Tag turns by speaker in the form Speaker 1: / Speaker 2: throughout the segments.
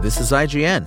Speaker 1: This is IGN.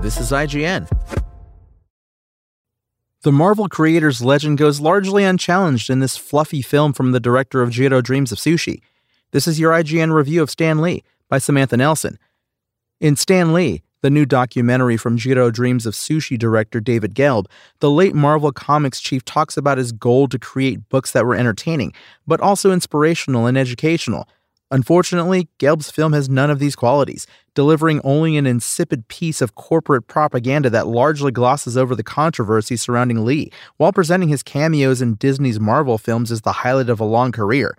Speaker 1: This is IGN.
Speaker 2: The Marvel creator's legend goes largely unchallenged in this fluffy film from the director of Jiro Dreams of Sushi. This is your IGN review of Stan Lee by Samantha Nelson. In Stan Lee, the new documentary from Jiro Dreams of Sushi director David Gelb, the late Marvel Comics chief talks about his goal to create books that were entertaining, but also inspirational and educational. Unfortunately, Gelb's film has none of these qualities, delivering only an insipid piece of corporate propaganda that largely glosses over the controversy surrounding Lee, while presenting his cameos in Disney's Marvel films as the highlight of a long career.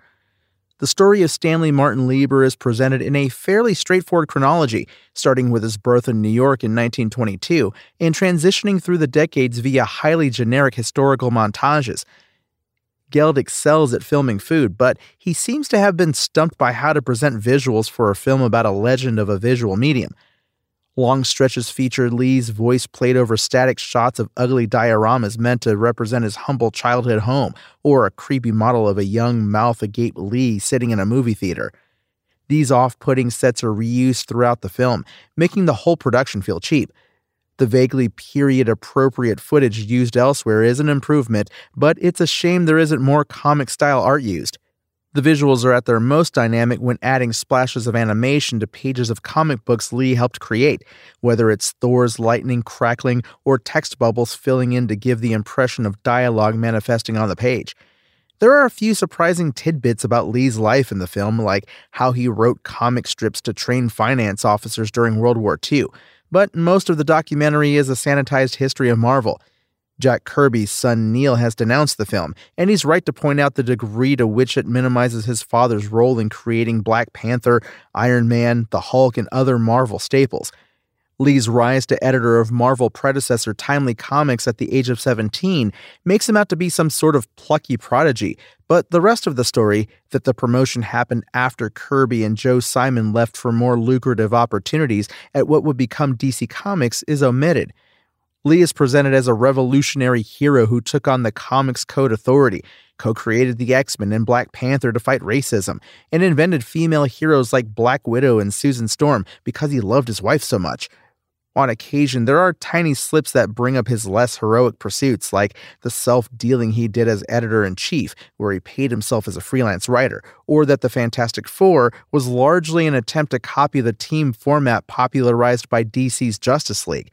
Speaker 2: The story of Stanley Martin Lieber is presented in a fairly straightforward chronology, starting with his birth in New York in 1922 and transitioning through the decades via highly generic historical montages. Gelb excels at filming food, but he seems to have been stumped by how to present visuals for a film about a legend of a visual medium. Long stretches feature Lee's voice played over static shots of ugly dioramas meant to represent his humble childhood home, or a creepy model of a young, mouth agape Lee sitting in a movie theater. These off putting sets are reused throughout the film, making the whole production feel cheap. The vaguely period appropriate footage used elsewhere is an improvement, but it's a shame there isn't more comic style art used. The visuals are at their most dynamic when adding splashes of animation to pages of comic books Lee helped create, whether it's Thor's lightning crackling or text bubbles filling in to give the impression of dialogue manifesting on the page. There are a few surprising tidbits about Lee's life in the film, like how he wrote comic strips to train finance officers during World War II, but most of the documentary is a sanitized history of Marvel. Jack Kirby's son Neil has denounced the film, and he's right to point out the degree to which it minimizes his father's role in creating Black Panther, Iron Man, the Hulk, and other Marvel staples. Lee's rise to editor of Marvel predecessor Timely Comics at the age of 17 makes him out to be some sort of plucky prodigy, but the rest of the story, that the promotion happened after Kirby and Joe Simon left for more lucrative opportunities at what would become DC Comics, is omitted. Lee is presented as a revolutionary hero who took on the Comics Code Authority, co created the X Men and Black Panther to fight racism, and invented female heroes like Black Widow and Susan Storm because he loved his wife so much. On occasion, there are tiny slips that bring up his less heroic pursuits, like the self dealing he did as editor in chief, where he paid himself as a freelance writer, or that the Fantastic Four was largely an attempt to copy the team format popularized by DC's Justice League.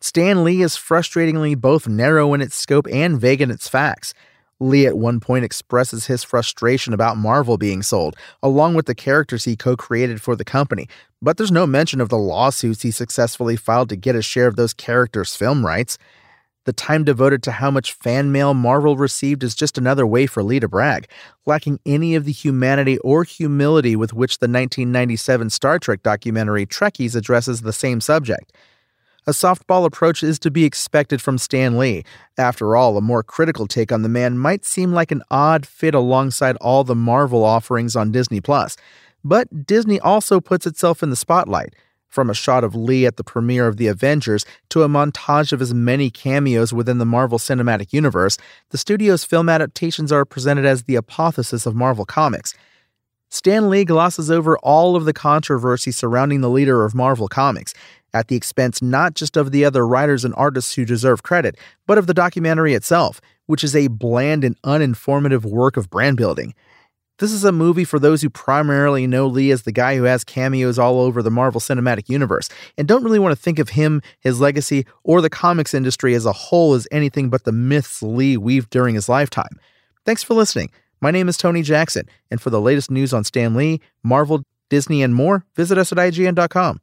Speaker 2: Stan Lee is frustratingly both narrow in its scope and vague in its facts. Lee at one point expresses his frustration about Marvel being sold, along with the characters he co created for the company, but there's no mention of the lawsuits he successfully filed to get a share of those characters' film rights. The time devoted to how much fan mail Marvel received is just another way for Lee to brag, lacking any of the humanity or humility with which the 1997 Star Trek documentary Trekkies addresses the same subject. A softball approach is to be expected from Stan Lee. After all, a more critical take on the man might seem like an odd fit alongside all the Marvel offerings on Disney Plus. But Disney also puts itself in the spotlight. From a shot of Lee at the premiere of The Avengers to a montage of his many cameos within the Marvel Cinematic Universe, the studio's film adaptations are presented as the apotheosis of Marvel Comics. Stan Lee glosses over all of the controversy surrounding the leader of Marvel Comics, at the expense not just of the other writers and artists who deserve credit, but of the documentary itself, which is a bland and uninformative work of brand building. This is a movie for those who primarily know Lee as the guy who has cameos all over the Marvel Cinematic Universe and don't really want to think of him, his legacy, or the comics industry as a whole as anything but the myths Lee weaved during his lifetime. Thanks for listening. My name is Tony Jackson, and for the latest news on Stan Lee, Marvel, Disney, and more, visit us at IGN.com.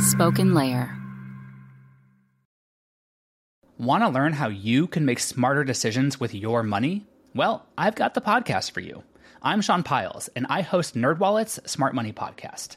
Speaker 3: Spoken Layer.
Speaker 4: Want to learn how you can make smarter decisions with your money? Well, I've got the podcast for you. I'm Sean Pyles, and I host NerdWallet's Smart Money Podcast.